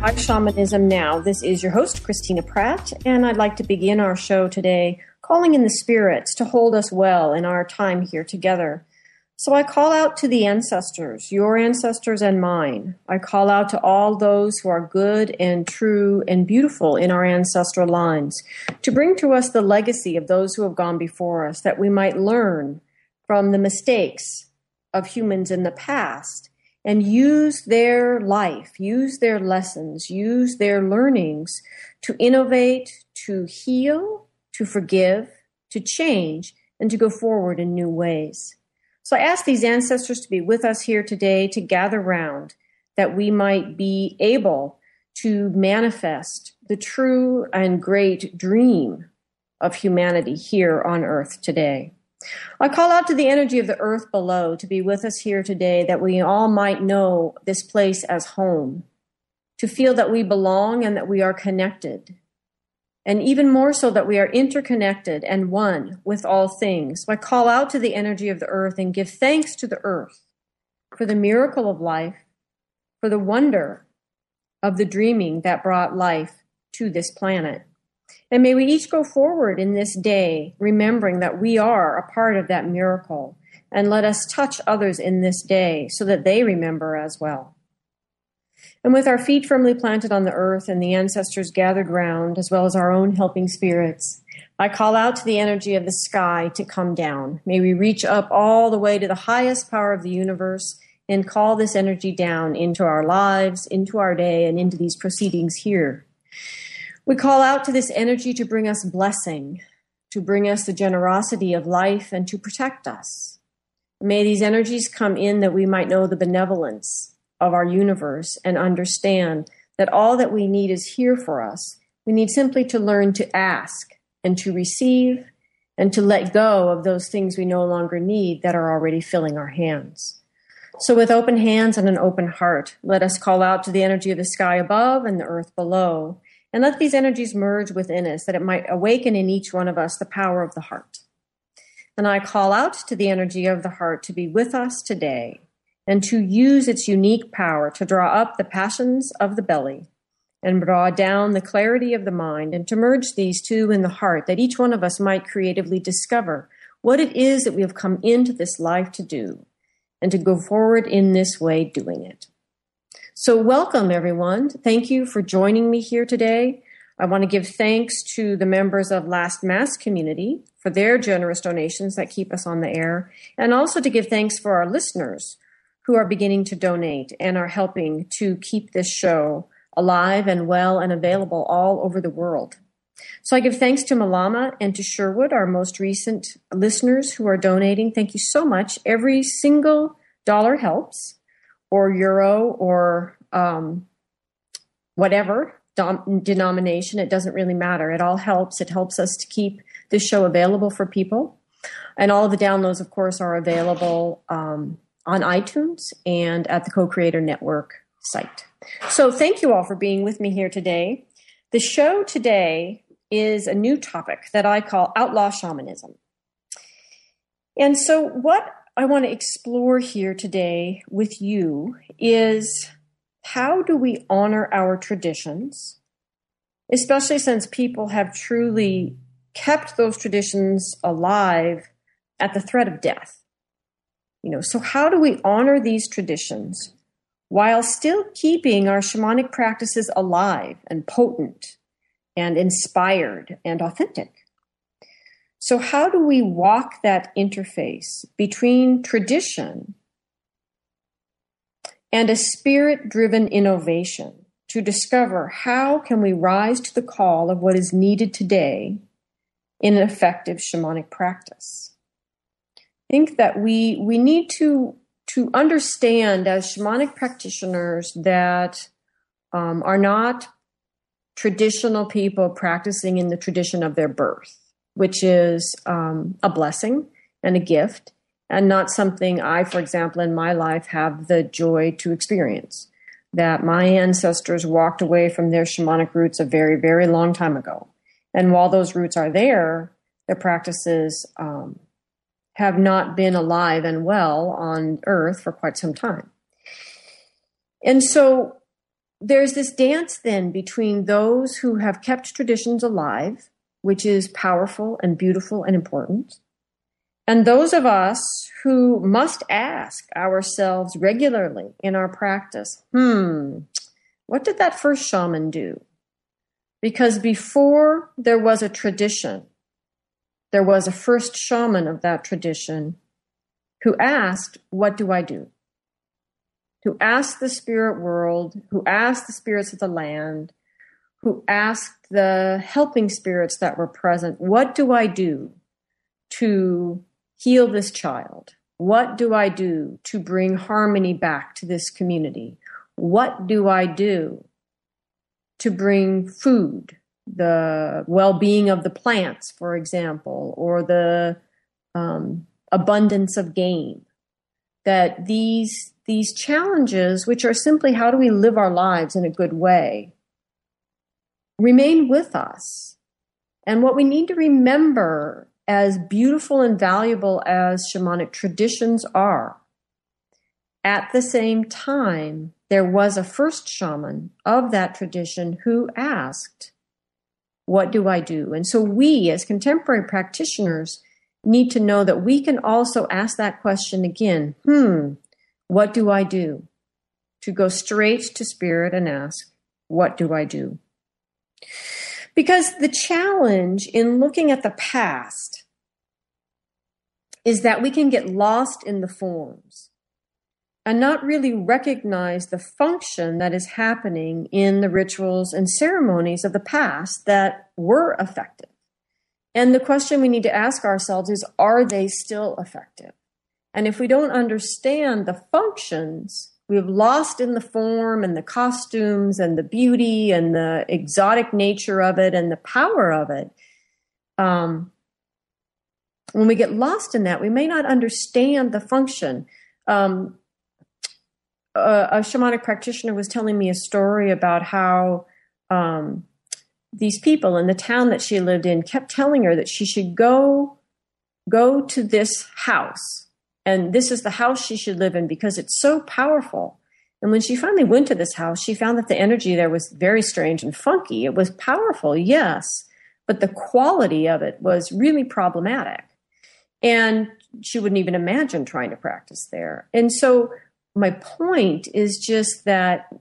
Why Shamanism Now. This is your host, Christina Pratt, and I'd like to begin our show today calling in the spirits to hold us well in our time here together. So I call out to the ancestors, your ancestors and mine. I call out to all those who are good and true and beautiful in our ancestral lines to bring to us the legacy of those who have gone before us, that we might learn from the mistakes of humans in the past and use their life, use their lessons, use their learnings to innovate, to heal, to forgive, to change, and to go forward in new ways. So I ask these ancestors to be with us here today to gather round that we might be able to manifest the true and great dream of humanity here on earth today. I call out to the energy of the earth below to be with us here today that we all might know this place as home, to feel that we belong and that we are connected, and even more so that we are interconnected and one with all things. I call out to the energy of the earth and give thanks to the earth for the miracle of life, for the wonder of the dreaming that brought life to this planet. And may we each go forward in this day, remembering that we are a part of that miracle. And let us touch others in this day so that they remember as well. And with our feet firmly planted on the earth and the ancestors gathered round, as well as our own helping spirits, I call out to the energy of the sky to come down. May we reach up all the way to the highest power of the universe and call this energy down into our lives, into our day, and into these proceedings here. We call out to this energy to bring us blessing, to bring us the generosity of life, and to protect us. May these energies come in that we might know the benevolence of our universe and understand that all that we need is here for us. We need simply to learn to ask and to receive and to let go of those things we no longer need that are already filling our hands. So, with open hands and an open heart, let us call out to the energy of the sky above and the earth below and let these energies merge within us that it might awaken in each one of us the power of the heart. And I call out to the energy of the heart to be with us today and to use its unique power to draw up the passions of the belly and draw down the clarity of the mind and to merge these two in the heart that each one of us might creatively discover what it is that we have come into this life to do and to go forward in this way doing it. So, welcome everyone. Thank you for joining me here today. I want to give thanks to the members of Last Mask community for their generous donations that keep us on the air, and also to give thanks for our listeners who are beginning to donate and are helping to keep this show alive and well and available all over the world. So I give thanks to Malama and to Sherwood, our most recent listeners who are donating. Thank you so much. Every single dollar helps or euro or um, whatever dom- denomination. It doesn't really matter. It all helps. It helps us to keep this show available for people. And all the downloads, of course, are available um, on iTunes and at the Co Creator Network site. So thank you all for being with me here today. The show today is a new topic that I call outlaw shamanism. And so, what I want to explore here today with you is how do we honor our traditions, especially since people have truly kept those traditions alive at the threat of death? You know, so how do we honor these traditions while still keeping our shamanic practices alive and potent and inspired and authentic? So, how do we walk that interface between tradition and a spirit driven innovation to discover how can we rise to the call of what is needed today in an effective shamanic practice? I think that we, we need to, to understand as shamanic practitioners that um, are not traditional people practicing in the tradition of their birth, which is um, a blessing and a gift, and not something I, for example, in my life have the joy to experience. That my ancestors walked away from their shamanic roots a very, very long time ago. And while those roots are there, their practices um, have not been alive and well on earth for quite some time. And so there's this dance then between those who have kept traditions alive, which is powerful and beautiful and important, and those of us who must ask ourselves regularly in our practice, hmm, what did that first shaman do? Because before there was a tradition, there was a first shaman of that tradition who asked, What do I do? Who asked the spirit world, who asked the spirits of the land, who asked the helping spirits that were present, What do I do to heal this child? What do I do to bring harmony back to this community? What do I do to bring food, the well being of the plants, for example, or the um, abundance of game. That these, these challenges, which are simply how do we live our lives in a good way, remain with us. And what we need to remember, as beautiful and valuable as shamanic traditions are, at the same time, there was a first shaman of that tradition who asked, What do I do? And so we, as contemporary practitioners, need to know that we can also ask that question again Hmm, what do I do? To go straight to spirit and ask, What do I do? Because the challenge in looking at the past is that we can get lost in the forms and not really recognize the function that is happening in the rituals and ceremonies of the past that were effective. And the question we need to ask ourselves is are they still effective? And if we don't understand the functions, we've lost in the form and the costumes and the beauty and the exotic nature of it and the power of it. Um, when we get lost in that, we may not understand the function. Um, a, a shamanic practitioner was telling me a story about how um, these people in the town that she lived in kept telling her that she should go go to this house and this is the house she should live in because it's so powerful. And when she finally went to this house she found that the energy there was very strange and funky. It was powerful yes but the quality of it was really problematic. And she wouldn't even imagine trying to practice there. And so my point is just that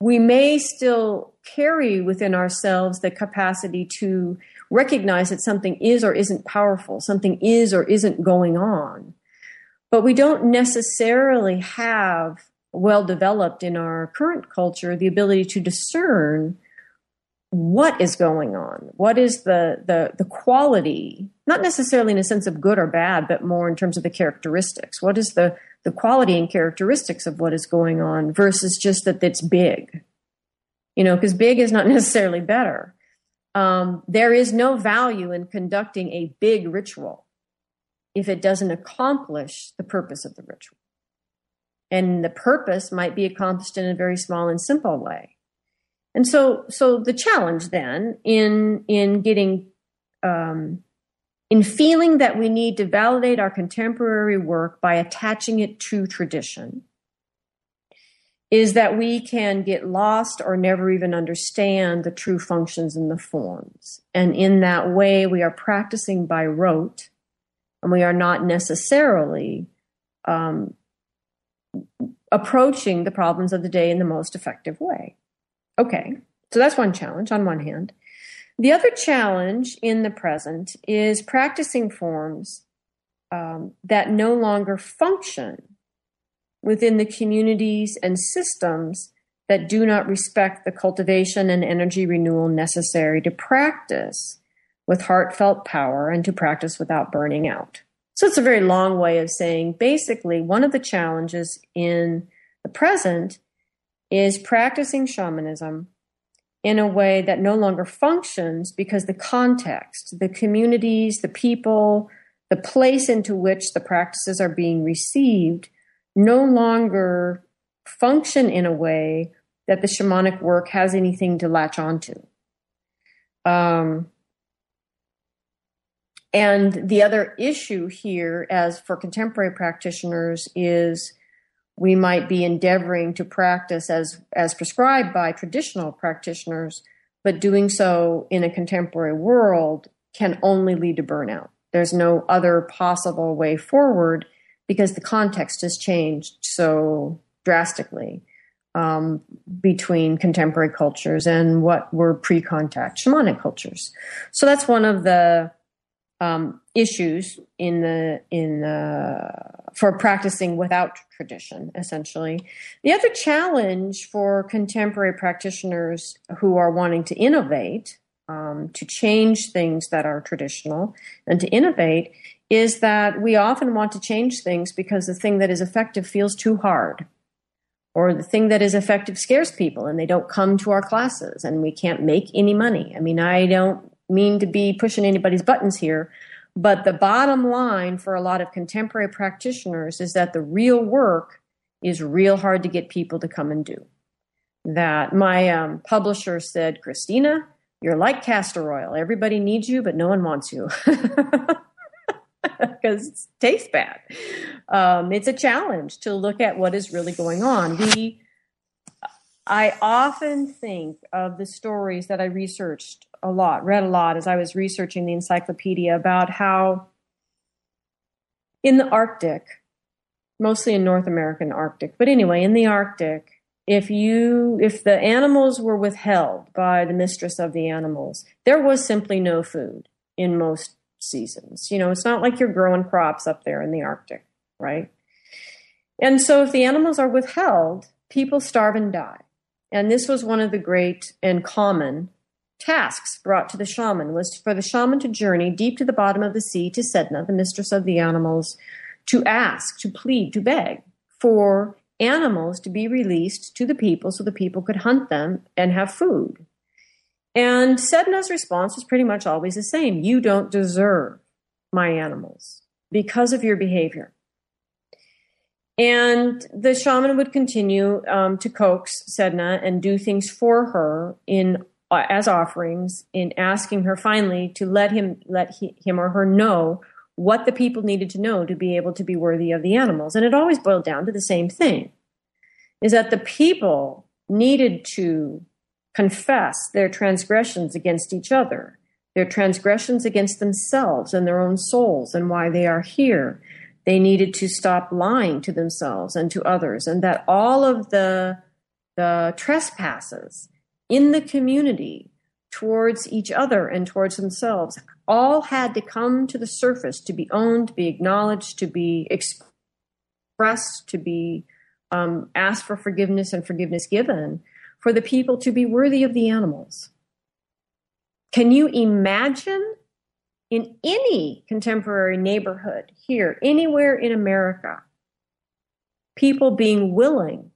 we may still carry within ourselves the capacity to recognize that something is or isn't powerful, something is or isn't going on. But we don't necessarily have well developed in our current culture the ability to discern what is going on what is the the the quality not necessarily in a sense of good or bad but more in terms of the characteristics what is the the quality and characteristics of what is going on versus just that it's big. You know, because big is not necessarily better. Um, there is no value in conducting a big ritual if it doesn't accomplish the purpose of the ritual. And the purpose might be accomplished in a very small and simple way. And so, so the challenge then in in getting um, in feeling that we need to validate our contemporary work by attaching it to tradition is that we can get lost or never even understand the true functions and the forms. And in that way, we are practicing by rote and we are not necessarily um, approaching the problems of the day in the most effective way. Okay, so that's one challenge on one hand. The other challenge in the present is practicing forms um, that no longer function within the communities and systems that do not respect the cultivation and energy renewal necessary to practice with heartfelt power and to practice without burning out. So it's a very long way of saying basically, one of the challenges in the present is practicing shamanism in a way that no longer functions because the context, the communities, the people, the place into which the practices are being received no longer function in a way that the shamanic work has anything to latch onto. Um, and the other issue here, as for contemporary practitioners, is we might be endeavoring to practice as as prescribed by traditional practitioners, but doing so in a contemporary world can only lead to burnout. There's no other possible way forward because the context has changed so drastically um, between contemporary cultures and what were pre-contact shamanic cultures. So that's one of the um, issues in the in the, for practicing without tradition. Essentially, the other challenge for contemporary practitioners who are wanting to innovate, um, to change things that are traditional, and to innovate is that we often want to change things because the thing that is effective feels too hard or the thing that is effective scares people and they don't come to our classes and we can't make any money. I mean, I don't mean to be pushing anybody's buttons here, but the bottom line for a lot of contemporary practitioners is that the real work is real hard to get people to come and do. That my um, publisher said, Christina, you're like castor oil. Everybody needs you, but no one wants you. because it tastes bad. Um, it's a challenge to look at what is really going on. We, I often think of the stories that I researched a lot, read a lot as I was researching the encyclopedia about how in the Arctic, mostly in North American Arctic, but anyway, in the Arctic, if you if the animals were withheld by the mistress of the animals, there was simply no food in most seasons. You know, it's not like you're growing crops up there in the Arctic, right? And so if the animals are withheld, people starve and die. And this was one of the great and common tasks brought to the shaman was for the shaman to journey deep to the bottom of the sea to Sedna, the mistress of the animals, to ask, to plead, to beg for animals to be released to the people so the people could hunt them and have food. And Sedna's response was pretty much always the same You don't deserve my animals because of your behavior. And the shaman would continue um, to coax Sedna and do things for her in uh, as offerings, in asking her finally to let him let he, him or her know what the people needed to know to be able to be worthy of the animals. And it always boiled down to the same thing: is that the people needed to confess their transgressions against each other, their transgressions against themselves and their own souls and why they are here. They needed to stop lying to themselves and to others, and that all of the, the trespasses in the community towards each other and towards themselves all had to come to the surface to be owned, to be acknowledged, to be expressed, to be um, asked for forgiveness and forgiveness given for the people to be worthy of the animals. Can you imagine in any contemporary neighborhood here, anywhere in America, people being willing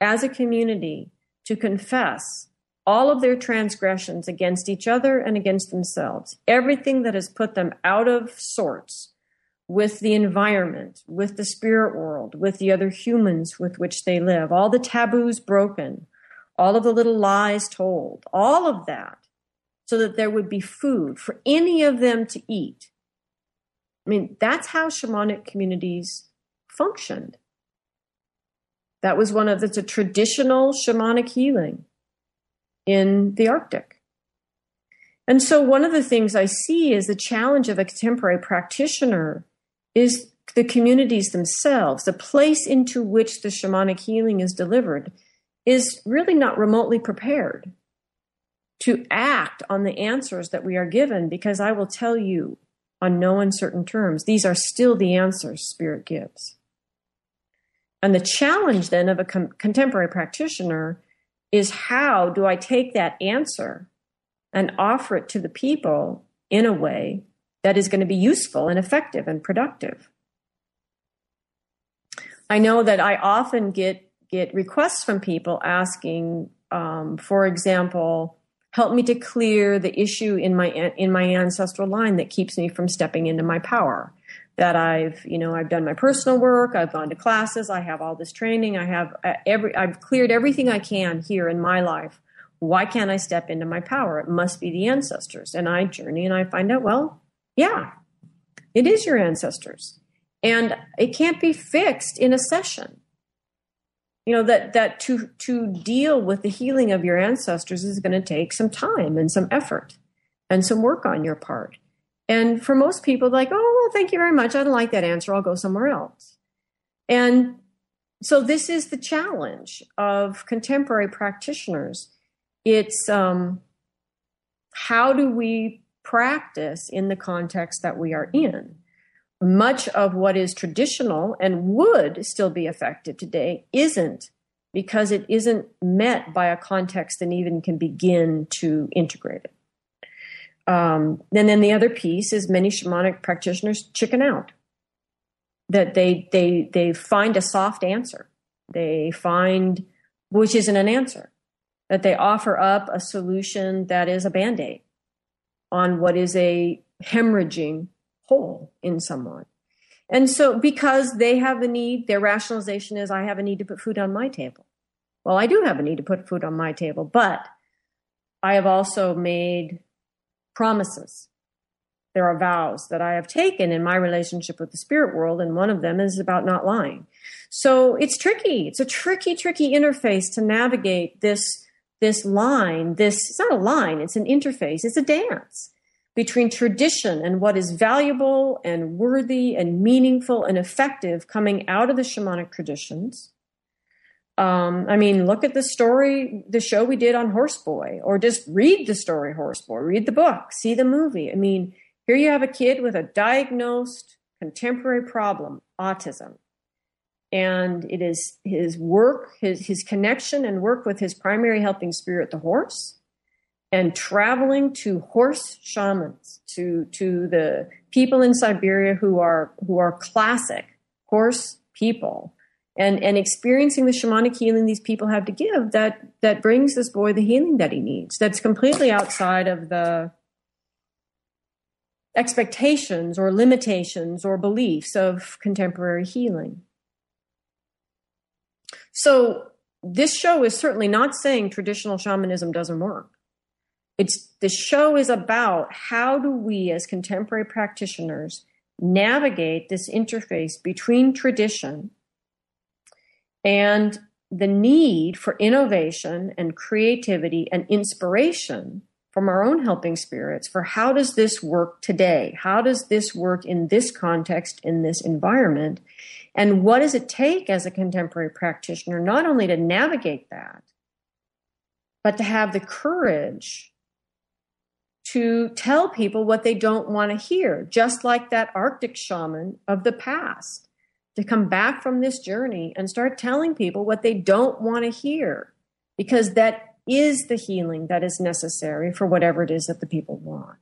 as a community to confess all of their transgressions against each other and against themselves, everything that has put them out of sorts with the environment, with the spirit world, with the other humans with which they live, all the taboos broken, all of the little lies told, all of that, so that there would be food for any of them to eat. I mean, that's how shamanic communities functioned. That was one of the, the traditional shamanic healing in the Arctic. And so, one of the things I see is the challenge of a contemporary practitioner is the communities themselves, the place into which the shamanic healing is delivered is really not remotely prepared to act on the answers that we are given because I will tell you on no uncertain terms, these are still the answers Spirit gives. And the challenge then of a com- contemporary practitioner is how do I take that answer and offer it to the people in a way that is going to be useful and effective and productive? I know that I often get get requests from people asking Um, for example, help me to clear the issue in my in my ancestral line that keeps me from stepping into my power that I've, you know, I've done my personal work, I've gone to classes, I have all this training, I have uh, every, I've cleared everything I can here in my life. Why can't I step into my power? It must be the ancestors. And I journey and I find out, well, yeah, it is your ancestors. And it can't be fixed in a session. You know, that, that to, to deal with the healing of your ancestors is going to take some time and some effort and some work on your part. And for most people, like, oh, well, thank you very much. I don't like that answer. I'll go somewhere else. And so this is the challenge of contemporary practitioners. It's um, how do we practice in the context that we are in? Much of what is traditional and would still be effective today isn't because it isn't met by a context that even can begin to integrate it. Um, and then the other piece is many shamanic practitioners chicken out. That they they they find a soft answer. They find which isn't an answer. That they offer up a solution that is a band-aid on what is a hemorrhaging hole in someone. And so because they have a need, their rationalization is I have a need to put food on my table. Well, I do have a need to put food on my table, but I have also made promises. There are vows that I have taken in my relationship with the spirit world, and one of them is about not lying. So it's tricky. It's a tricky, tricky interface to navigate this, this line. This, it's not a line, it's an interface, it's a dance between tradition and what is valuable and worthy and meaningful and effective coming out of the shamanic traditions um, I mean, look at the story, the show we did on Horseboy, or just read the story Horseboy, read the book, see the movie. I mean, here you have a kid with a diagnosed contemporary problem, autism. And it is his work, his, his connection and work with his primary helping spirit, the horse, and traveling to horse shamans, to, to the people in Siberia who are, who are classic horse people. And and experiencing the shamanic healing these people have to give that that brings this boy the healing that he needs that's completely outside of the expectations or limitations or beliefs of contemporary healing. So this show is certainly not saying traditional shamanism doesn't work it's the show is about how do we as contemporary practitioners navigate this interface between tradition and the need for innovation and creativity and inspiration from our own helping spirits for how does this work today? How does this work in this context, in this environment? And what does it take as a contemporary practitioner, not only to navigate that, but to have the courage to tell people what they don't want to hear, just like that Arctic shaman of the past to come back from this journey and start telling people what they don't want to hear because that is the healing that is necessary for whatever it is that the people want.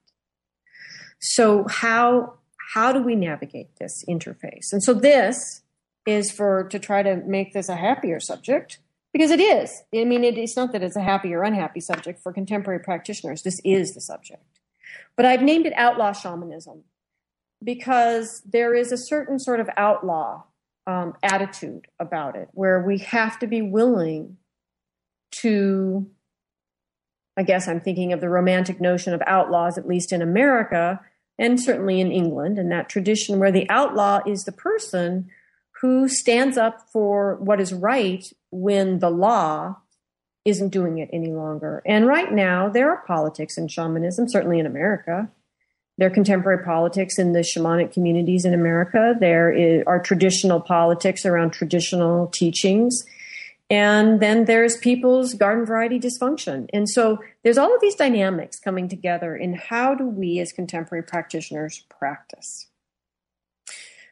So how how do we navigate this interface? And so this is for to try to make this a happier subject because it is. I mean, it, it's not that it's a happy or unhappy subject for contemporary practitioners. This is the subject. But I've named it outlaw shamanism because there is a certain sort of outlaw um, attitude about it, where we have to be willing to. I guess I'm thinking of the romantic notion of outlaws, at least in America, and certainly in England, and that tradition where the outlaw is the person who stands up for what is right when the law isn't doing it any longer. And right now, there are politics in shamanism, certainly in America, there are contemporary politics in the shamanic communities in America. There is, are traditional politics around traditional teachings. And then there's people's garden variety dysfunction. And so there's all of these dynamics coming together in how do we as contemporary practitioners practice.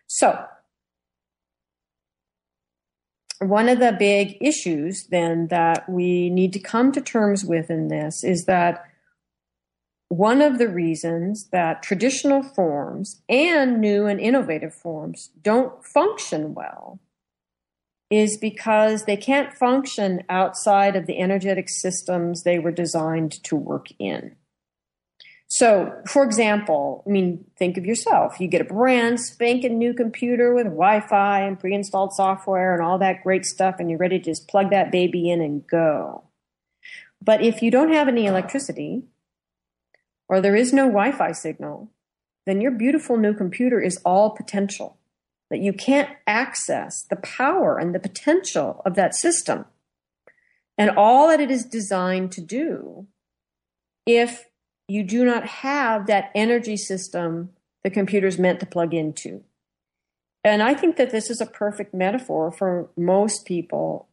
So, one of the big issues then that we need to come to terms with in this is that one of the reasons that traditional forms and new and innovative forms don't function well is because they can't function outside of the energetic systems they were designed to work in. So, for example, I mean, think of yourself. You get a brand spanking new computer with Wi Fi and pre installed software and all that great stuff, and you're ready to just plug that baby in and go. But if you don't have any electricity, or there is no Wi Fi signal, then your beautiful new computer is all potential. That you can't access the power and the potential of that system and all that it is designed to do if you do not have that energy system the computer is meant to plug into. And I think that this is a perfect metaphor for most people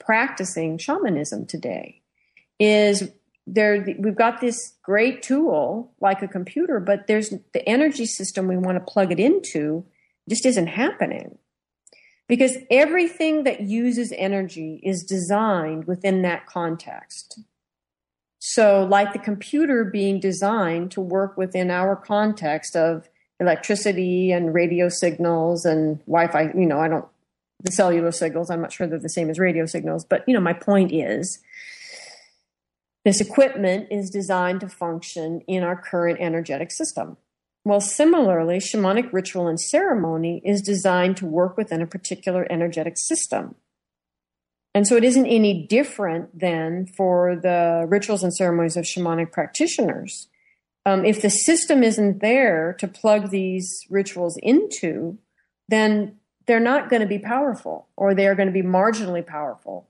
practicing shamanism today. Is there we've got this great tool like a computer, but there's the energy system we want to plug it into just isn't happening. Because everything that uses energy is designed within that context. So, like the computer being designed to work within our context of electricity and radio signals and Wi Fi, you know, I don't, the cellular signals, I'm not sure they're the same as radio signals, but, you know, my point is this equipment is designed to function in our current energetic system. Well, similarly, shamanic ritual and ceremony is designed to work within a particular energetic system. And so it isn't any different than for the rituals and ceremonies of shamanic practitioners. Um, if the system isn't there to plug these rituals into, then they're not going to be powerful or they're going to be marginally powerful.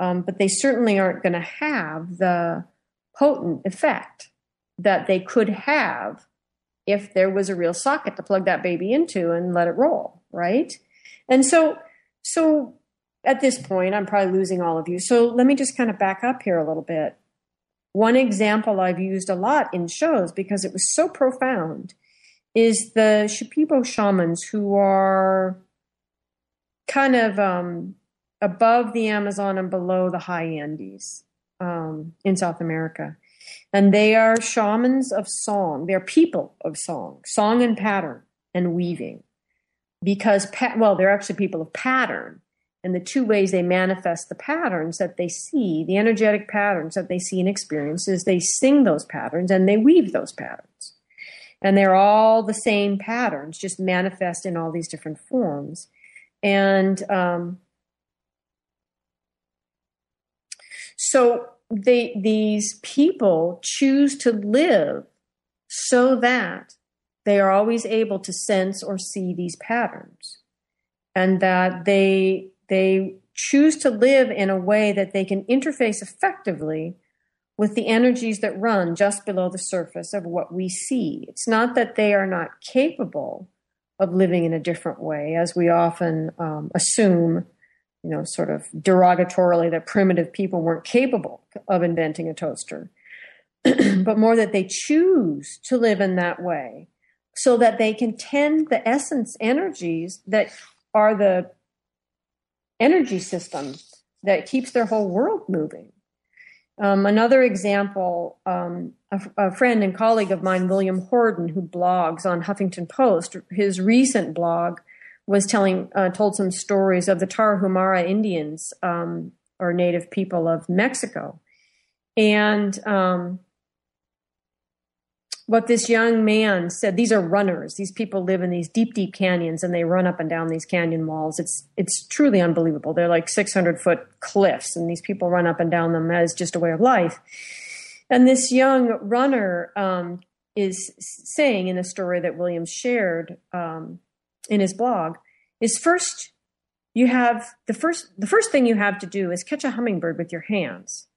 Um, but they certainly aren't going to have the potent effect that they could have if there was a real socket to plug that baby into and let it roll, right? And so, so at this point, I'm probably losing all of you. So let me just kind of back up here a little bit. One example I've used a lot in shows because it was so profound is the Shipibo shamans who are kind of um, above the Amazon and below the high Andes um, in South America. And they are shamans of song. They're people of song, song and pattern and weaving. Because, well, they're actually people of pattern and the two ways they manifest the patterns that they see, the energetic patterns that they see and experience, is they sing those patterns and they weave those patterns. And they're all the same patterns, just manifest in all these different forms. And um, so they, these people choose to live so that they are always able to sense or see these patterns and that they they choose to live in a way that they can interface effectively with the energies that run just below the surface of what we see. It's not that they are not capable of living in a different way, as we often um, assume, you know, sort of derogatorily that primitive people weren't capable of inventing a toaster, but more that they choose to live in that way so that they can tend the essence energies that are the energy system that keeps their whole world moving. Um, another example, um, a, friend and colleague of mine, William Horden, who blogs on Huffington Post, his recent blog was telling uh, told some stories of the Tarahumara Indians um, or native people of Mexico, and um, what this young man said these are runners. These people live in these deep deep canyons and they run up and down these canyon walls. It's it's truly unbelievable. They're like 600 foot cliffs and these people run up and down them as just a way of life. And this young runner um, is saying in a story that williams shared um, in his blog is first you have the first the first thing you have to do is catch a hummingbird with your hands.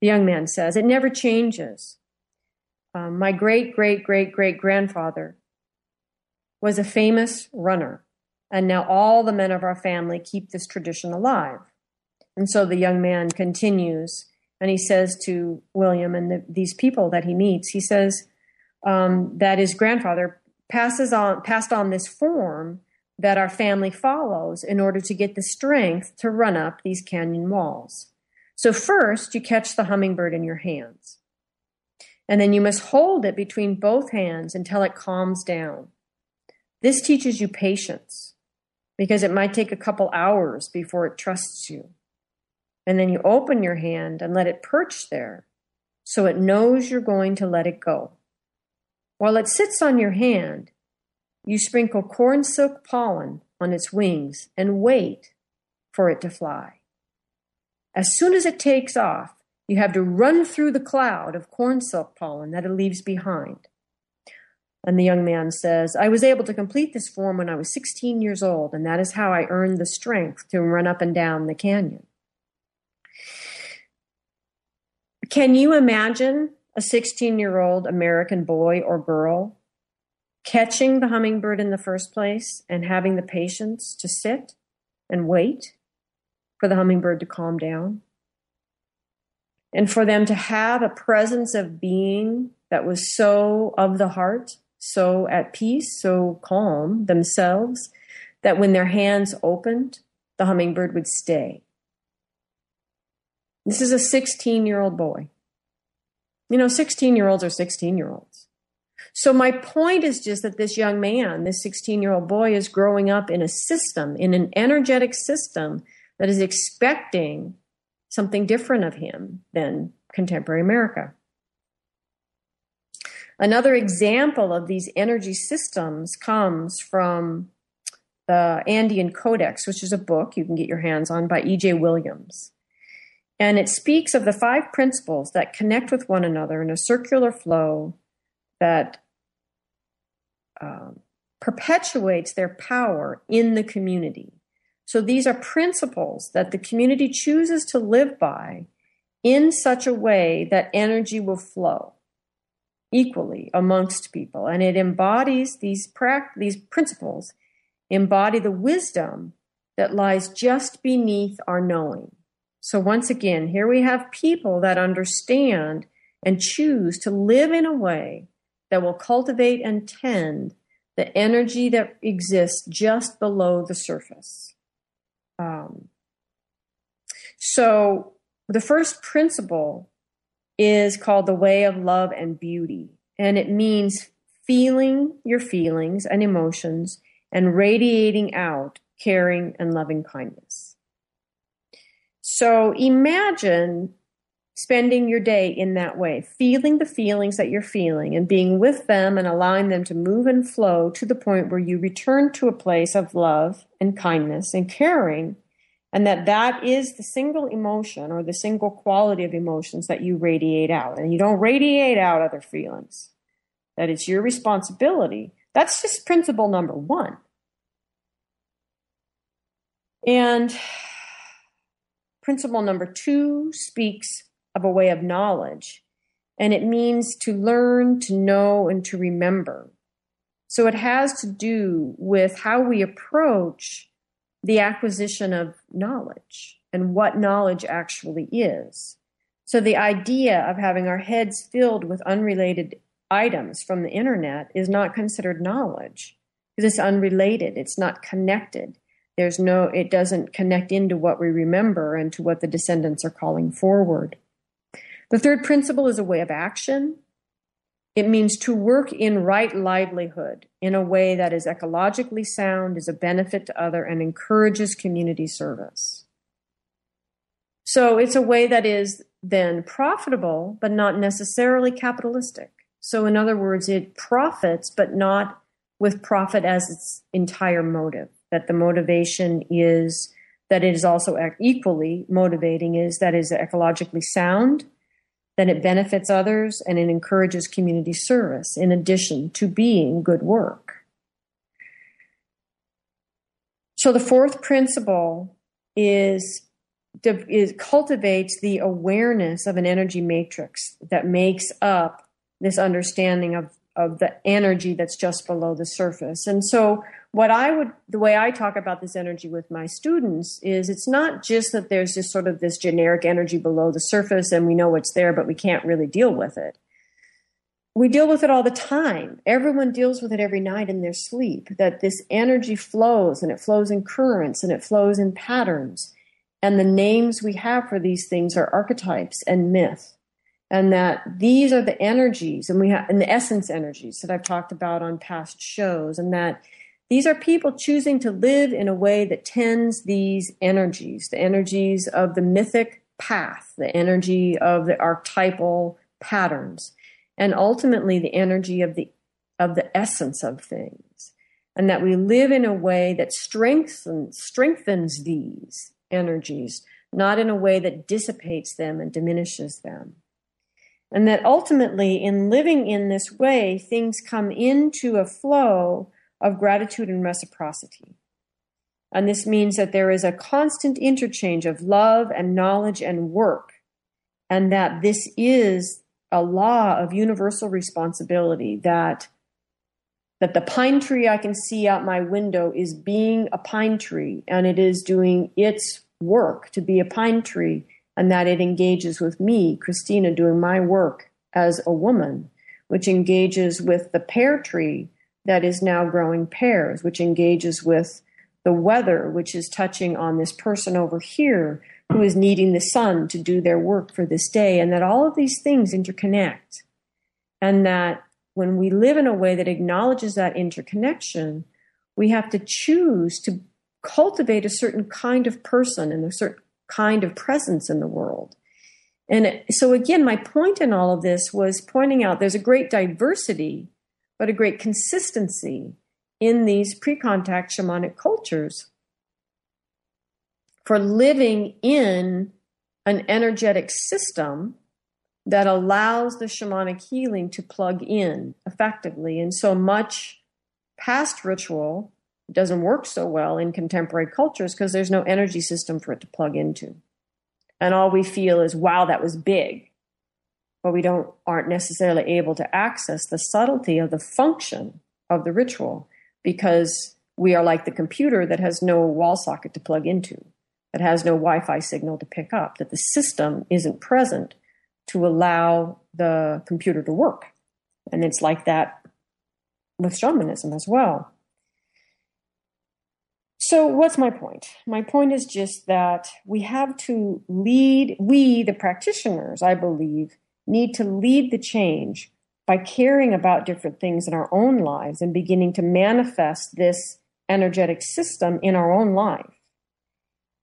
The young man says it never changes um, my great great great great grandfather was a famous runner, and now all the men of our family keep this tradition alive. And so the young man continues, and he says to William and the, these people that he meets, he says um, that his grandfather passes on passed on this form that our family follows in order to get the strength to run up these canyon walls. So first, you catch the hummingbird in your hands. And then you must hold it between both hands until it calms down. This teaches you patience. because it might take a couple hours before it trusts you. And then you open your hand and let it perch there so it knows you're going to let it go. While it sits on your hand, you sprinkle corn silk pollen on its wings and wait for it to fly. As soon as it takes off, you have to run through the cloud of corn silk pollen that it leaves behind. And the young man says, I was able to complete this form when I was 16 years old, and that is how I earned the strength to run up and down the canyon. Can you imagine a 16 year old American boy or girl catching the hummingbird in the first place and having the patience to sit and wait for the hummingbird to calm down? And for them to have a presence of being that was so of the heart, so at peace, so calm themselves, that when their hands opened, the hummingbird would stay. This is a 16 year old boy. You know, 16 year olds are 16 year olds. So my point is just that this young man, this 16 year old boy is growing up in a system, in an energetic system that is expecting something different of him than contemporary America. Another example of these energy systems comes from the Andean Codex, which is a book you can get your hands on by E.J. Williams. And it speaks of the five principles that connect with one another in a circular flow that um, perpetuates their power in the community. So these are principles that the community chooses to live by in such a way that energy will flow equally amongst people. And it embodies these, pra- these principles, embody the wisdom that lies just beneath our knowing. So once again, here we have people that understand and choose to live in a way that will cultivate and tend the energy that exists just below the surface. Um, so the first principle is called the way of love and beauty, and it means feeling your feelings and emotions and radiating out caring and loving kindness. So imagine spending your day in that way, feeling the feelings that you're feeling and being with them and allowing them to move and flow to the point where you return to a place of love and kindness and caring. And that that is the single emotion or the single quality of emotions that you radiate out. And you don't radiate out other feelings. That it's your responsibility. That's just principle number 1 and principle number 2 speaks of a way of knowledge. And it means to learn, to know, and to remember. So it has to do with how we approach the acquisition of knowledge and what knowledge actually is. So the idea of having our heads filled with unrelated items from the internet is not considered knowledge because it's unrelated, it's not connected. There's no, it doesn't connect into what we remember and to what the descendants are calling forward. The third principle is a way of action. It means to work in right livelihood in a way that is ecologically sound, is a benefit to other, and encourages community service. So it's a way that is then profitable, but not necessarily capitalistic. So, in other words, it profits, but not with profit as its entire motive. That the motivation is that it is also equally motivating is that is ecologically sound then it benefits others and it encourages community service in addition to being good work. So the fourth principle is, is cultivates the awareness of an energy matrix that makes up this understanding of, of the energy that's just below the surface. And so what I would, the way I talk about this energy with my students is it's not just that there's just sort of this generic energy below the surface and we know it's there, but we can't really deal with it. We deal with it all the time. Everyone deals with it every night in their sleep, that this energy flows and it flows in currents and it flows in patterns. And the names we have for these things are archetypes and myth. And that these are the energies and we have, and the essence energies that I've talked about on past shows and that These are people choosing to live in a way that tends these energies, the energies of the mythic path, the energy of the archetypal patterns, and ultimately the energy of the of the essence of things. And that we live in a way that strengthens strengthens these energies, not in a way that dissipates them and diminishes them. And that ultimately, in living in this way, things come into a flow of gratitude and reciprocity. And this means that there is a constant interchange of love and knowledge and work, and that this is a law of universal responsibility that that the pine tree I can see out my window is being a pine tree and it is doing its work to be a pine tree and that it engages with me, Christina, doing my work as a woman, which engages with the pear tree that is now growing pears, which engages with the weather, which is touching on this person over here who is needing the sun to do their work for this day, and that all of these things interconnect. And that when we live in a way that acknowledges that interconnection, we have to choose to cultivate a certain kind of person and a certain kind of presence in the world. And so, again, my point in all of this was pointing out there's a great diversity, but a great consistency in these pre contact shamanic cultures for living in an energetic system that allows the shamanic healing to plug in effectively. And so much past ritual doesn't work so well in contemporary cultures because there's no energy system for it to plug into. And all we feel is, wow, that was big. But we don't aren't necessarily able to access the subtlety of the function of the ritual because we are like the computer that has no wall socket to plug into, that has no Wi Fi signal to pick up, that the system isn't present to allow the computer to work. And it's like that with shamanism as well. So, what's my point? My point is just that we have to lead, we, the practitioners, I believe, need to lead the change by caring about different things in our own lives and beginning to manifest this energetic system in our own life.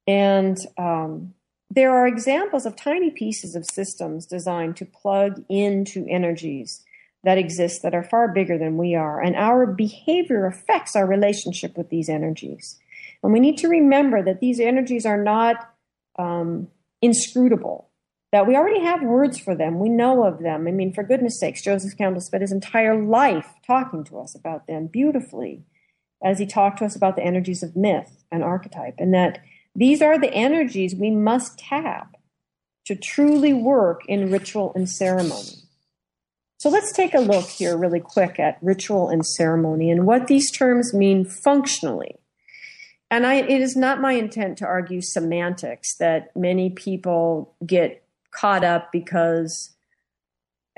And um, there are examples of tiny pieces of systems designed to plug into energies that exist that are far bigger than we are. And our behavior affects our relationship with these energies. And we need to remember that these energies are not um, inscrutable, that we already have words for them. We know of them. I mean, for goodness sakes, Joseph Campbell spent his entire life talking to us about them beautifully as he talked to us about the energies of myth and archetype, and that these are the energies we must tap to truly work in ritual and ceremony. So let's take a look here really quick at ritual and ceremony and what these terms mean functionally and I, it is not my intent to argue semantics that many people get caught up because,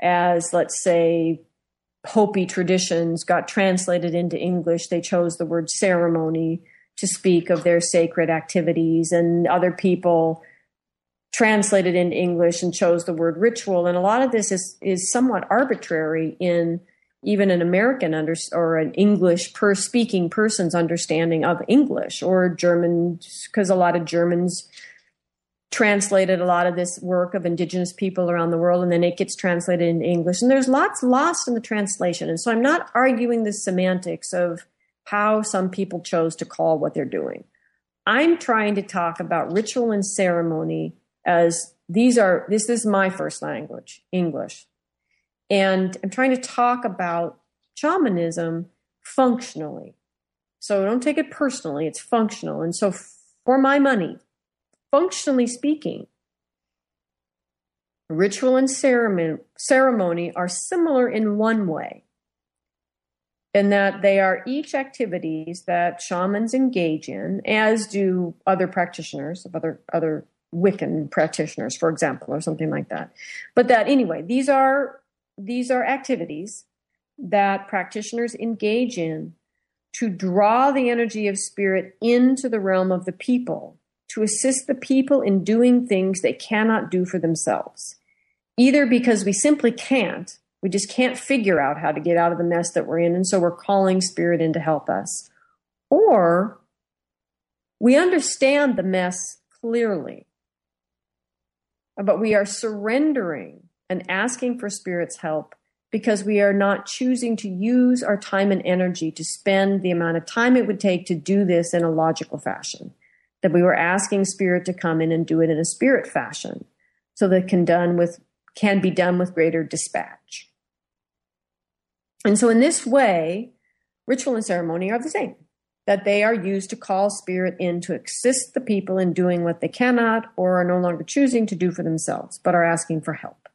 as let's say, Hopi traditions got translated into English, they chose the word ceremony to speak of their sacred activities, and other people translated into English and chose the word ritual. And a lot of this is, is somewhat arbitrary in even an American under, or an English per speaking person's understanding of English or German, because a lot of Germans translated a lot of this work of indigenous people around the world and then it gets translated in English. And there's lots lost in the translation. And so I'm not arguing the semantics of how some people chose to call what they're doing. I'm trying to talk about ritual and ceremony as these are, this is my first language, English. And I'm trying to talk about shamanism functionally. So don't take it personally, it's functional. And so, for my money, functionally speaking, ritual and ceremony are similar in one way, in that they are each activities that shamans engage in, as do other practitioners of other, other Wiccan practitioners, for example, or something like that. But that anyway, these are these are activities that practitioners engage in to draw the energy of spirit into the realm of the people, to assist the people in doing things they cannot do for themselves. Either because we simply can't, we just can't figure out how to get out of the mess that we're in, and so we're calling spirit in to help us. Or we understand the mess clearly, but we are surrendering and asking for Spirit's help because we are not choosing to use our time and energy to spend the amount of time it would take to do this in a logical fashion. That we were asking Spirit to come in and do it in a spirit fashion so that can done with can be done with greater dispatch. And so in this way, ritual and ceremony are the same. That they are used to call spirit in to assist the people in doing what they cannot or are no longer choosing to do for themselves, but are asking for help.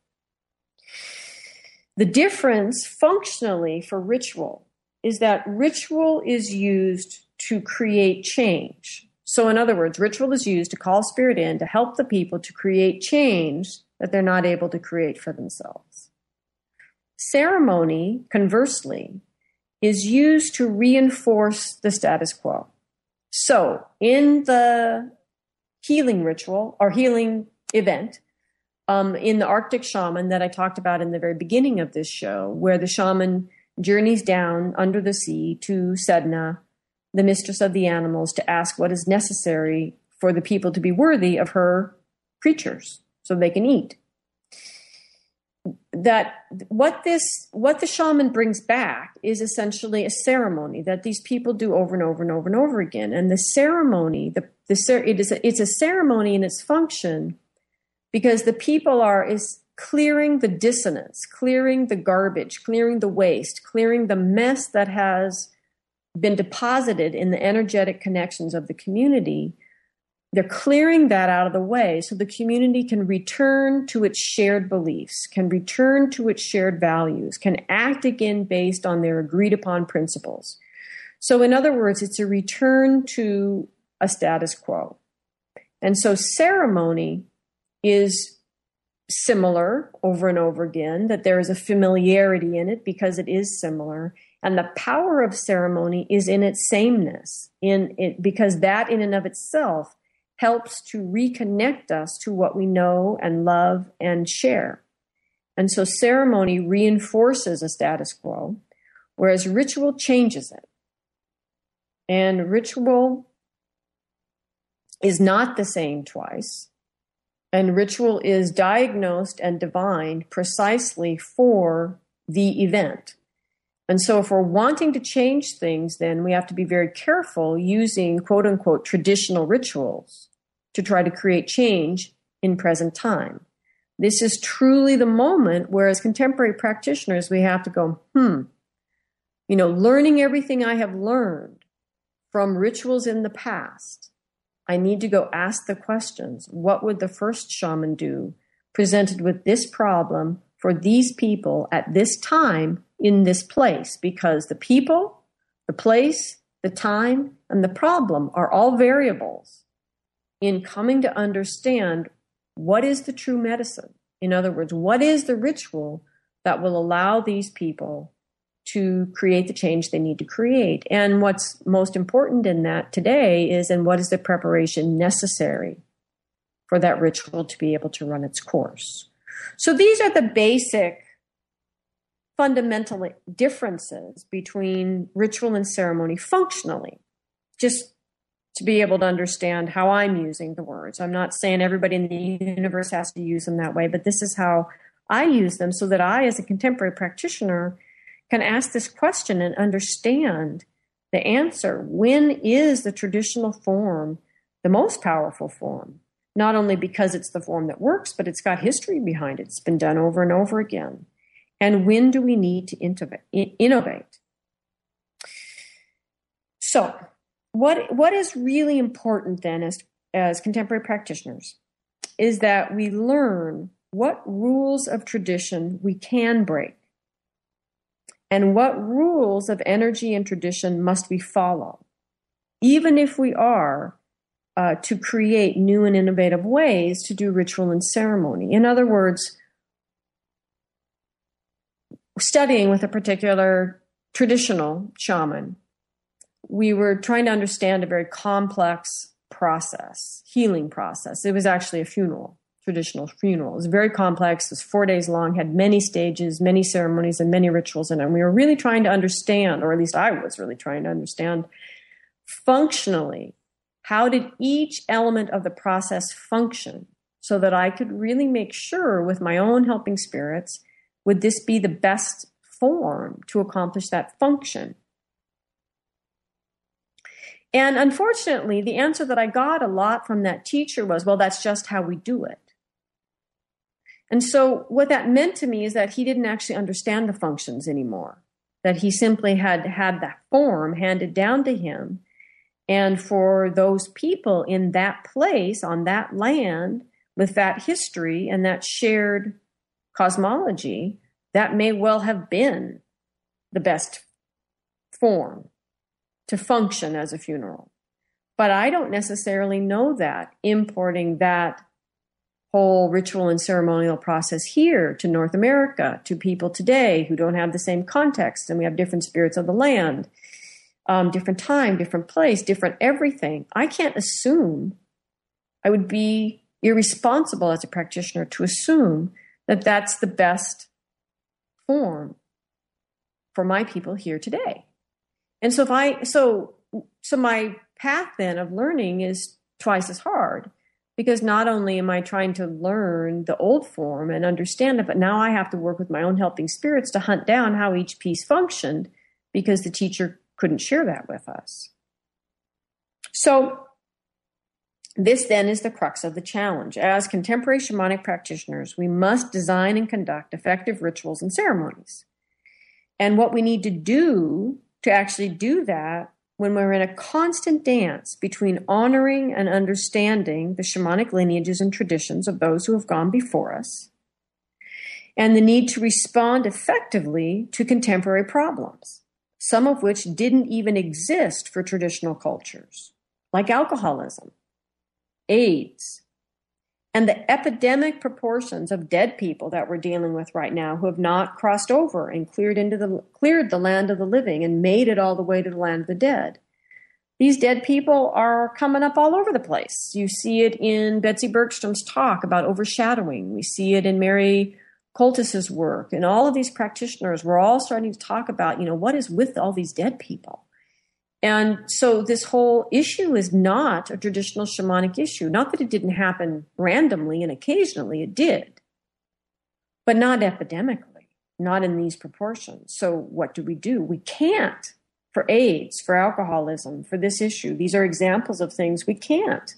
The difference functionally for ritual is that ritual is used to create change. So, in other words, ritual is used to call spirit in to help the people to create change that they're not able to create for themselves. Ceremony, conversely, is used to reinforce the status quo. So, in the healing ritual or healing event, um, in the Arctic shaman that I talked about in the very beginning of this show, where the shaman journeys down under the sea to Sedna, the mistress of the animals, to ask what is necessary for the people to be worthy of her creatures so they can eat. That what this what the shaman brings back is essentially a ceremony that these people do over and over and over and over again. And the ceremony, the, the it is a, it's a ceremony in its function because the people are is clearing the dissonance, clearing the garbage, clearing the waste, clearing the mess that has been deposited in the energetic connections of the community. They're clearing that out of the way so the community can return to its shared beliefs, can return to its shared values, can act again based on their agreed upon principles. So, in other words, it's a return to a status quo. And so, ceremony is similar over and over again, that there is a familiarity in it because it is similar. And the power of ceremony is in its sameness, in it because that in and of itself helps to reconnect us to what we know and love and share. And so ceremony reinforces a status quo, whereas ritual changes it. And ritual is not the same twice and ritual is diagnosed and divined precisely for the event. And so, if we're wanting to change things, then we have to be very careful using quote unquote traditional rituals to try to create change in present time. This is truly the moment where, as contemporary practitioners, we have to go, hmm, you know, learning everything I have learned from rituals in the past I need to go ask the questions. What would the first shaman do presented with this problem for these people at this time in this place? Because the people, the place, the time, and the problem are all variables in coming to understand what is the true medicine. In other words, what is the ritual that will allow these people to create the change they need to create. And what's most important in that today is and what is the preparation necessary for that ritual to be able to run its course. So these are the basic fundamental differences between ritual and ceremony functionally, just to be able to understand how I'm using the words. I'm not saying everybody in the universe has to use them that way, but this is how I use them so that I, as a contemporary practitioner, can ask this question and understand the answer. When is the traditional form the most powerful form? Not only because it's the form that works, but it's got history behind it. It's been done over and over again. And when do we need to innovate? So, what, what is really important then as, as contemporary practitioners is that we learn what rules of tradition we can break and what rules of energy and tradition must we follow, even if we are uh, to create new and innovative ways to do ritual and ceremony. In other words, studying with a particular traditional shaman, we were trying to understand a very complex process, healing process. It was actually a funeral traditional funeral. It was very complex. It was four days long, had many stages, many ceremonies, and many rituals in it. And we were really trying to understand, or at least I was really trying to understand functionally, how did each element of the process function so that I could really make sure with my own helping spirits, would this be the best form to accomplish that function? And unfortunately, the answer that I got a lot from that teacher was, well, that's just how we do it. And so what that meant to me is that he didn't actually understand the functions anymore, that he simply had had that form handed down to him. And for those people in that place, on that land, with that history and that shared cosmology, that may well have been the best form to function as a funeral. But I don't necessarily know that importing that whole ritual and ceremonial process here to North America, to people today who don't have the same context, and we have different spirits of the land, um, different time, different place, different everything. I can't assume, I would be irresponsible as a practitioner to assume that that's the best form for my people here today. And so if I, so, so my path then of learning is twice as hard because not only am I trying to learn the old form and understand it, but now I have to work with my own helping spirits to hunt down how each piece functioned because the teacher couldn't share that with us. So, this then is the crux of the challenge. As contemporary shamanic practitioners, we must design and conduct effective rituals and ceremonies. And what we need to do to actually do that when we're in a constant dance between honoring and understanding the shamanic lineages and traditions of those who have gone before us, and the need to respond effectively to contemporary problems, some of which didn't even exist for traditional cultures, like alcoholism, AIDS, and the epidemic proportions of dead people that we're dealing with right now who have not crossed over and cleared into the cleared the land of the living and made it all the way to the land of the dead. These dead people are coming up all over the place. You see it in Betsy Bergstrom's talk about overshadowing. We see it in Mary Coltis's work, and all of these practitioners. We're all starting to talk about, you know, what is with all these dead people and so this whole issue is not a traditional shamanic issue. Not that it didn't happen randomly and occasionally, it did, but not epidemically, not in these proportions. So what do we do? We can't for AIDS, for alcoholism, for this issue. These are examples of things we can't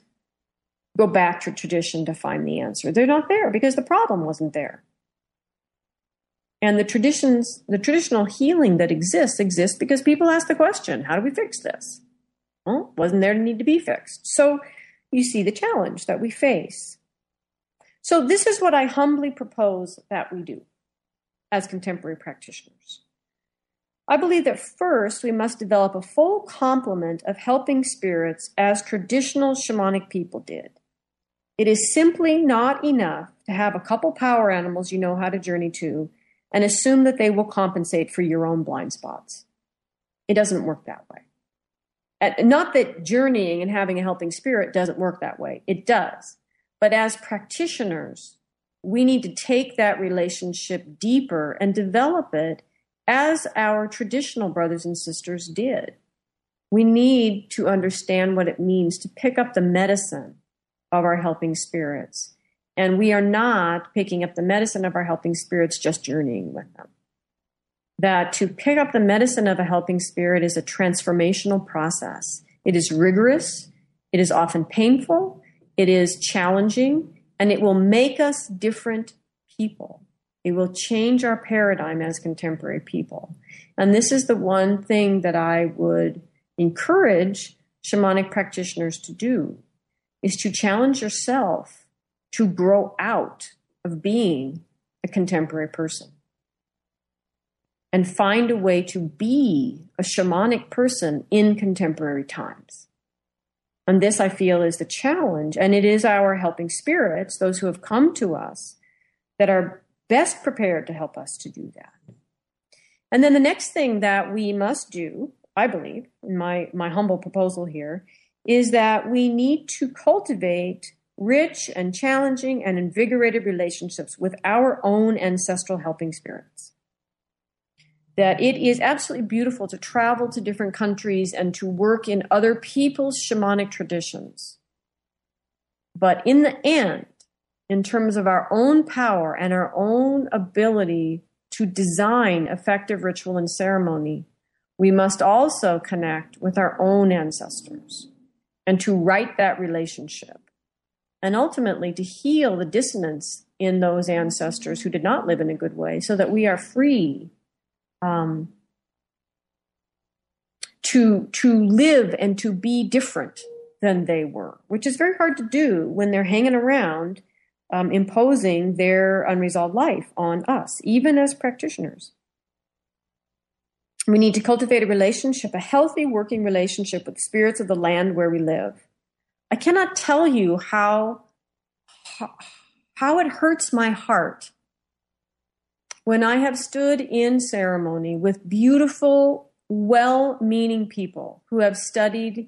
go back to tradition to find the answer. They're not there because the problem wasn't there. And the traditions, the traditional healing that exists, exists because people ask the question, how do we fix this? Well, wasn't there to need to be fixed. So you see the challenge that we face. So this is what I humbly propose that we do as contemporary practitioners. I believe that first we must develop a full complement of helping spirits as traditional shamanic people did. It is simply not enough to have a couple power animals you know how to journey to and assume that they will compensate for your own blind spots. It doesn't work that way. Not that journeying and having a helping spirit doesn't work that way. It does. But as practitioners, we need to take that relationship deeper and develop it as our traditional brothers and sisters did. We need to understand what it means to pick up the medicine of our helping spirits and we are not picking up the medicine of our helping spirits, just journeying with them. That to pick up the medicine of a helping spirit is a transformational process. It is rigorous, it is often painful, it is challenging, and it will make us different people. It will change our paradigm as contemporary people. And this is the one thing that I would encourage shamanic practitioners to do is to challenge yourself to grow out of being a contemporary person and find a way to be a shamanic person in contemporary times. And this, I feel, is the challenge. And it is our helping spirits, those who have come to us, that are best prepared to help us to do that. And then the next thing that we must do, I believe, in my, my humble proposal here, is that we need to cultivate rich and challenging and invigorated relationships with our own ancestral helping spirits. that it is absolutely beautiful to travel to different countries and to work in other people's shamanic traditions. But in the end, in terms of our own power and our own ability to design effective ritual and ceremony, we must also connect with our own ancestors and to write that relationship and ultimately to heal the dissonance in those ancestors who did not live in a good way so that we are free um, to to live and to be different than they were, which is very hard to do when they're hanging around um, imposing their unresolved life on us, even as practitioners. We need to cultivate a relationship, a healthy working relationship with the spirits of the land where we live. I cannot tell you how, how, it hurts my heart when I have stood in ceremony with beautiful, well meaning people who have studied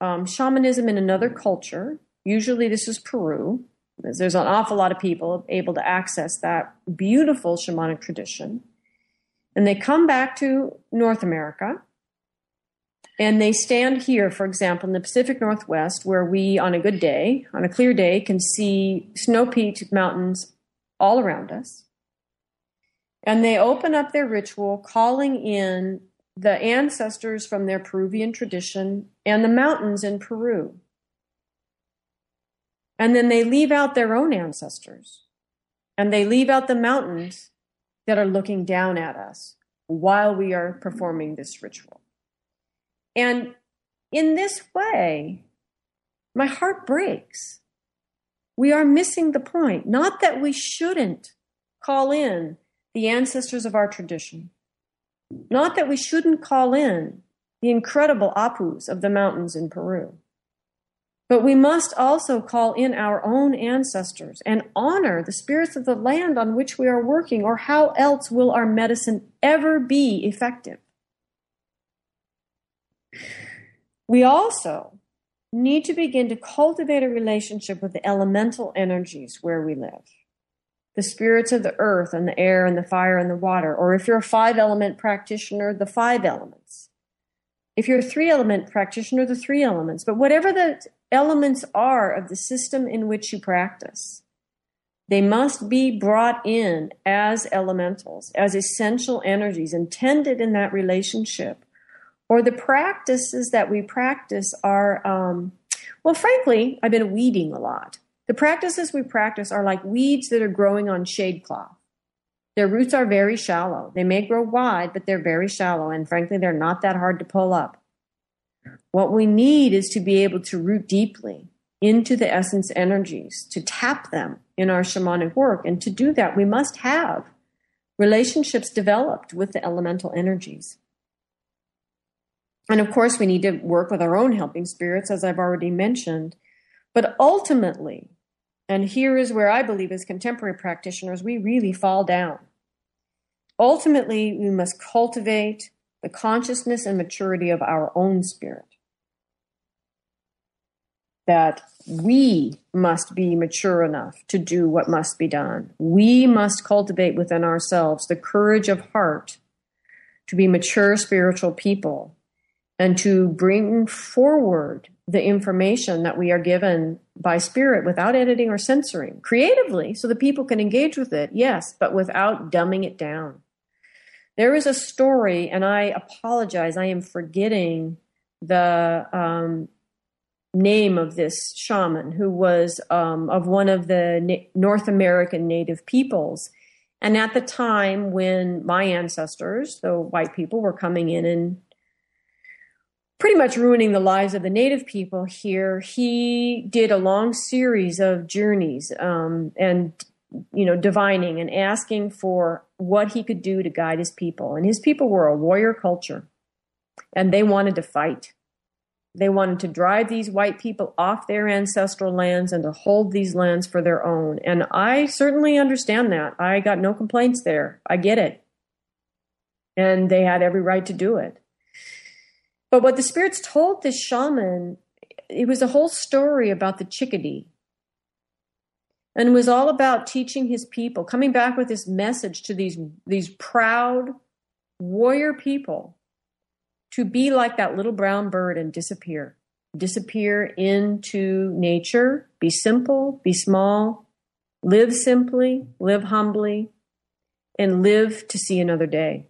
um, shamanism in another culture. Usually, this is Peru. There's an awful lot of people able to access that beautiful shamanic tradition. And they come back to North America and they stand here, for example, in the Pacific Northwest, where we, on a good day, on a clear day, can see snow peaked mountains all around us. And they open up their ritual, calling in the ancestors from their Peruvian tradition and the mountains in Peru. And then they leave out their own ancestors and they leave out the mountains that are looking down at us while we are performing this ritual. And in this way, my heart breaks. We are missing the point. Not that we shouldn't call in the ancestors of our tradition. Not that we shouldn't call in the incredible apus of the mountains in Peru. But we must also call in our own ancestors and honor the spirits of the land on which we are working, or how else will our medicine ever be effective? We also need to begin to cultivate a relationship with the elemental energies where we live the spirits of the earth and the air and the fire and the water. Or if you're a five element practitioner, the five elements. If you're a three element practitioner, the three elements. But whatever the elements are of the system in which you practice, they must be brought in as elementals, as essential energies intended in that relationship. Or the practices that we practice are, um, well, frankly, I've been weeding a lot. The practices we practice are like weeds that are growing on shade cloth. Their roots are very shallow. They may grow wide, but they're very shallow, and frankly, they're not that hard to pull up. What we need is to be able to root deeply into the essence energies, to tap them in our shamanic work. And to do that, we must have relationships developed with the elemental energies. And of course, we need to work with our own helping spirits, as I've already mentioned. But ultimately, and here is where I believe, as contemporary practitioners, we really fall down. Ultimately, we must cultivate the consciousness and maturity of our own spirit. That we must be mature enough to do what must be done. We must cultivate within ourselves the courage of heart to be mature spiritual people and to bring forward the information that we are given by spirit without editing or censoring creatively so that people can engage with it, yes, but without dumbing it down. There is a story, and I apologize, I am forgetting the um, name of this shaman who was um, of one of the Na- North American native peoples. And at the time when my ancestors, the white people, were coming in and pretty much ruining the lives of the native people here, he did a long series of journeys um, and you know divining and asking for what he could do to guide his people. And his people were a warrior culture, and they wanted to fight. They wanted to drive these white people off their ancestral lands and to hold these lands for their own. And I certainly understand that. I got no complaints there. I get it. And they had every right to do it. But what the spirits told this shaman, it was a whole story about the chickadee. And was all about teaching his people, coming back with this message to these, these proud warrior people to be like that little brown bird and disappear. Disappear into nature, be simple, be small, live simply, live humbly, and live to see another day.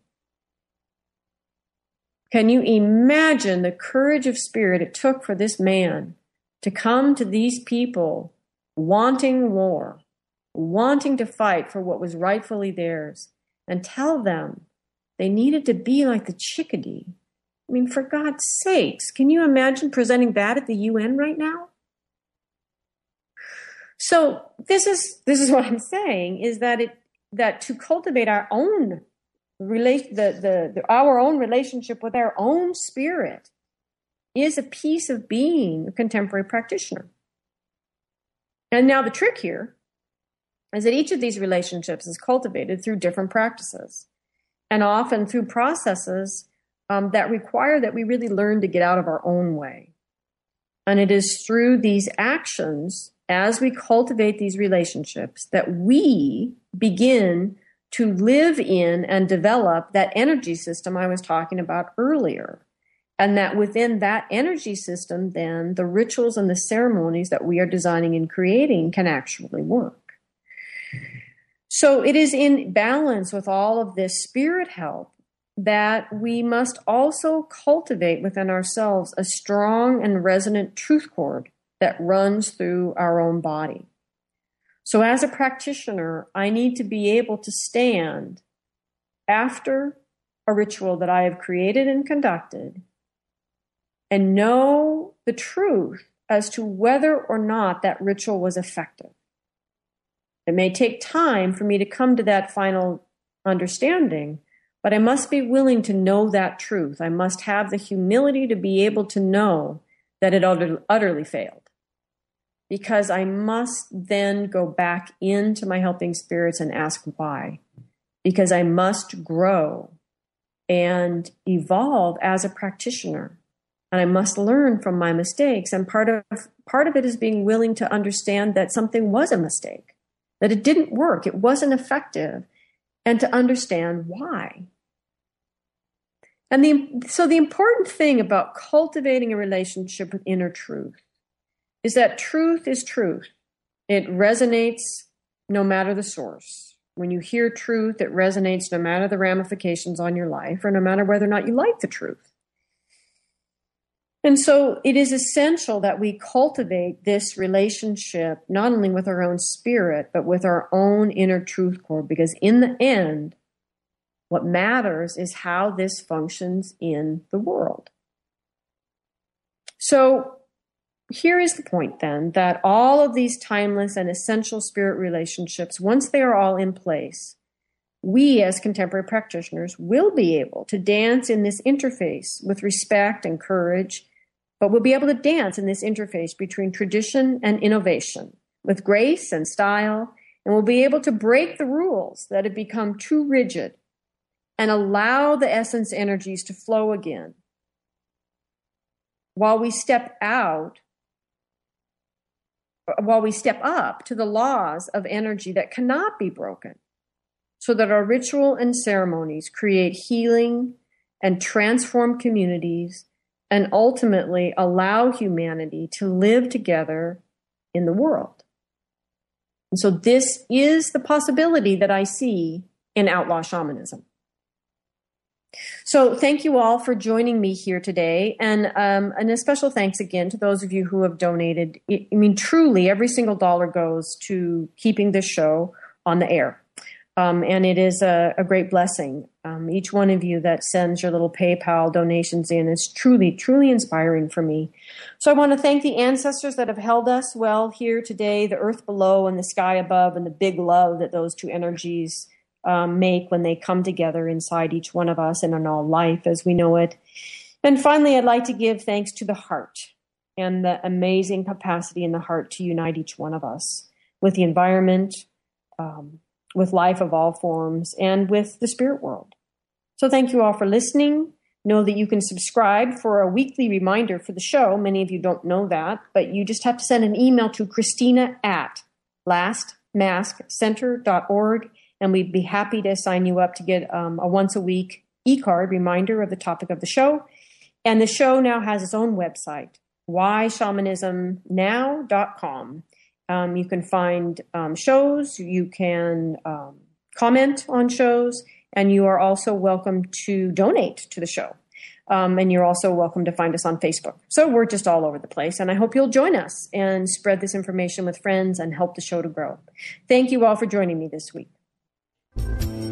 Can you imagine the courage of spirit it took for this man to come to these people wanting war, wanting to fight for what was rightfully theirs, and tell them they needed to be like the chickadee? I mean, for God's sakes, can you imagine presenting that at the UN right now? So this is this is what I'm saying is that it that to cultivate our own relate the, the, the our own relationship with our own spirit is a piece of being a contemporary practitioner. And now the trick here is that each of these relationships is cultivated through different practices and often through processes um, that require that we really learn to get out of our own way. And it is through these actions, as we cultivate these relationships, that we begin to live in and develop that energy system I was talking about earlier. And that within that energy system, then the rituals and the ceremonies that we are designing and creating can actually work. So it is in balance with all of this spirit help that we must also cultivate within ourselves a strong and resonant truth cord that runs through our own body. So, as a practitioner, I need to be able to stand after a ritual that I have created and conducted and know the truth as to whether or not that ritual was effective. It may take time for me to come to that final understanding, but I must be willing to know that truth. I must have the humility to be able to know that it utterly failed because I must then go back into my helping spirits and ask why. Because I must grow and evolve as a practitioner. And I must learn from my mistakes. And part of part of it is being willing to understand that something was a mistake, that it didn't work, it wasn't effective, and to understand why. And the, so the important thing about cultivating a relationship with inner truth is that truth is truth. It resonates no matter the source. When you hear truth, it resonates no matter the ramifications on your life or no matter whether or not you like the truth. And so it is essential that we cultivate this relationship not only with our own spirit, but with our own inner truth core, because in the end, what matters is how this functions in the world. So here is the point then that all of these timeless and essential spirit relationships, once they are all in place, we as contemporary practitioners will be able to dance in this interface with respect and courage, but we'll be able to dance in this interface between tradition and innovation with grace and style, and we'll be able to break the rules that have become too rigid and allow the essence energies to flow again. While we step out while we step up to the laws of energy that cannot be broken, so that our ritual and ceremonies create healing and transform communities and ultimately allow humanity to live together in the world. And so, this is the possibility that I see in outlaw shamanism. So thank you all for joining me here today, and um, and a special thanks again to those of you who have donated. I mean, truly, every single dollar goes to keeping this show on the air, um, and it is a, a great blessing. Um, each one of you that sends your little PayPal donations in is truly, truly inspiring for me. So I want to thank the ancestors that have held us well here today, the earth below and the sky above, and the big love that those two energies um, make when they come together inside each one of us and in all life as we know it. And finally, I'd like to give thanks to the heart and the amazing capacity in the heart to unite each one of us with the environment, um, with life of all forms, and with the spirit world. So thank you all for listening. Know that you can subscribe for a weekly reminder for the show. Many of you don't know that, but you just have to send an email to Christina at lastmaskcenter.org and we'd be happy to sign you up to get um, a once a week e card reminder of the topic of the show. And the show now has its own website, whyshamanismnow.com. Um, you can find um, shows, you can um, comment on shows, and you are also welcome to donate to the show. Um, and you're also welcome to find us on Facebook. So we're just all over the place. And I hope you'll join us and spread this information with friends and help the show to grow. Thank you all for joining me this week. Thank you.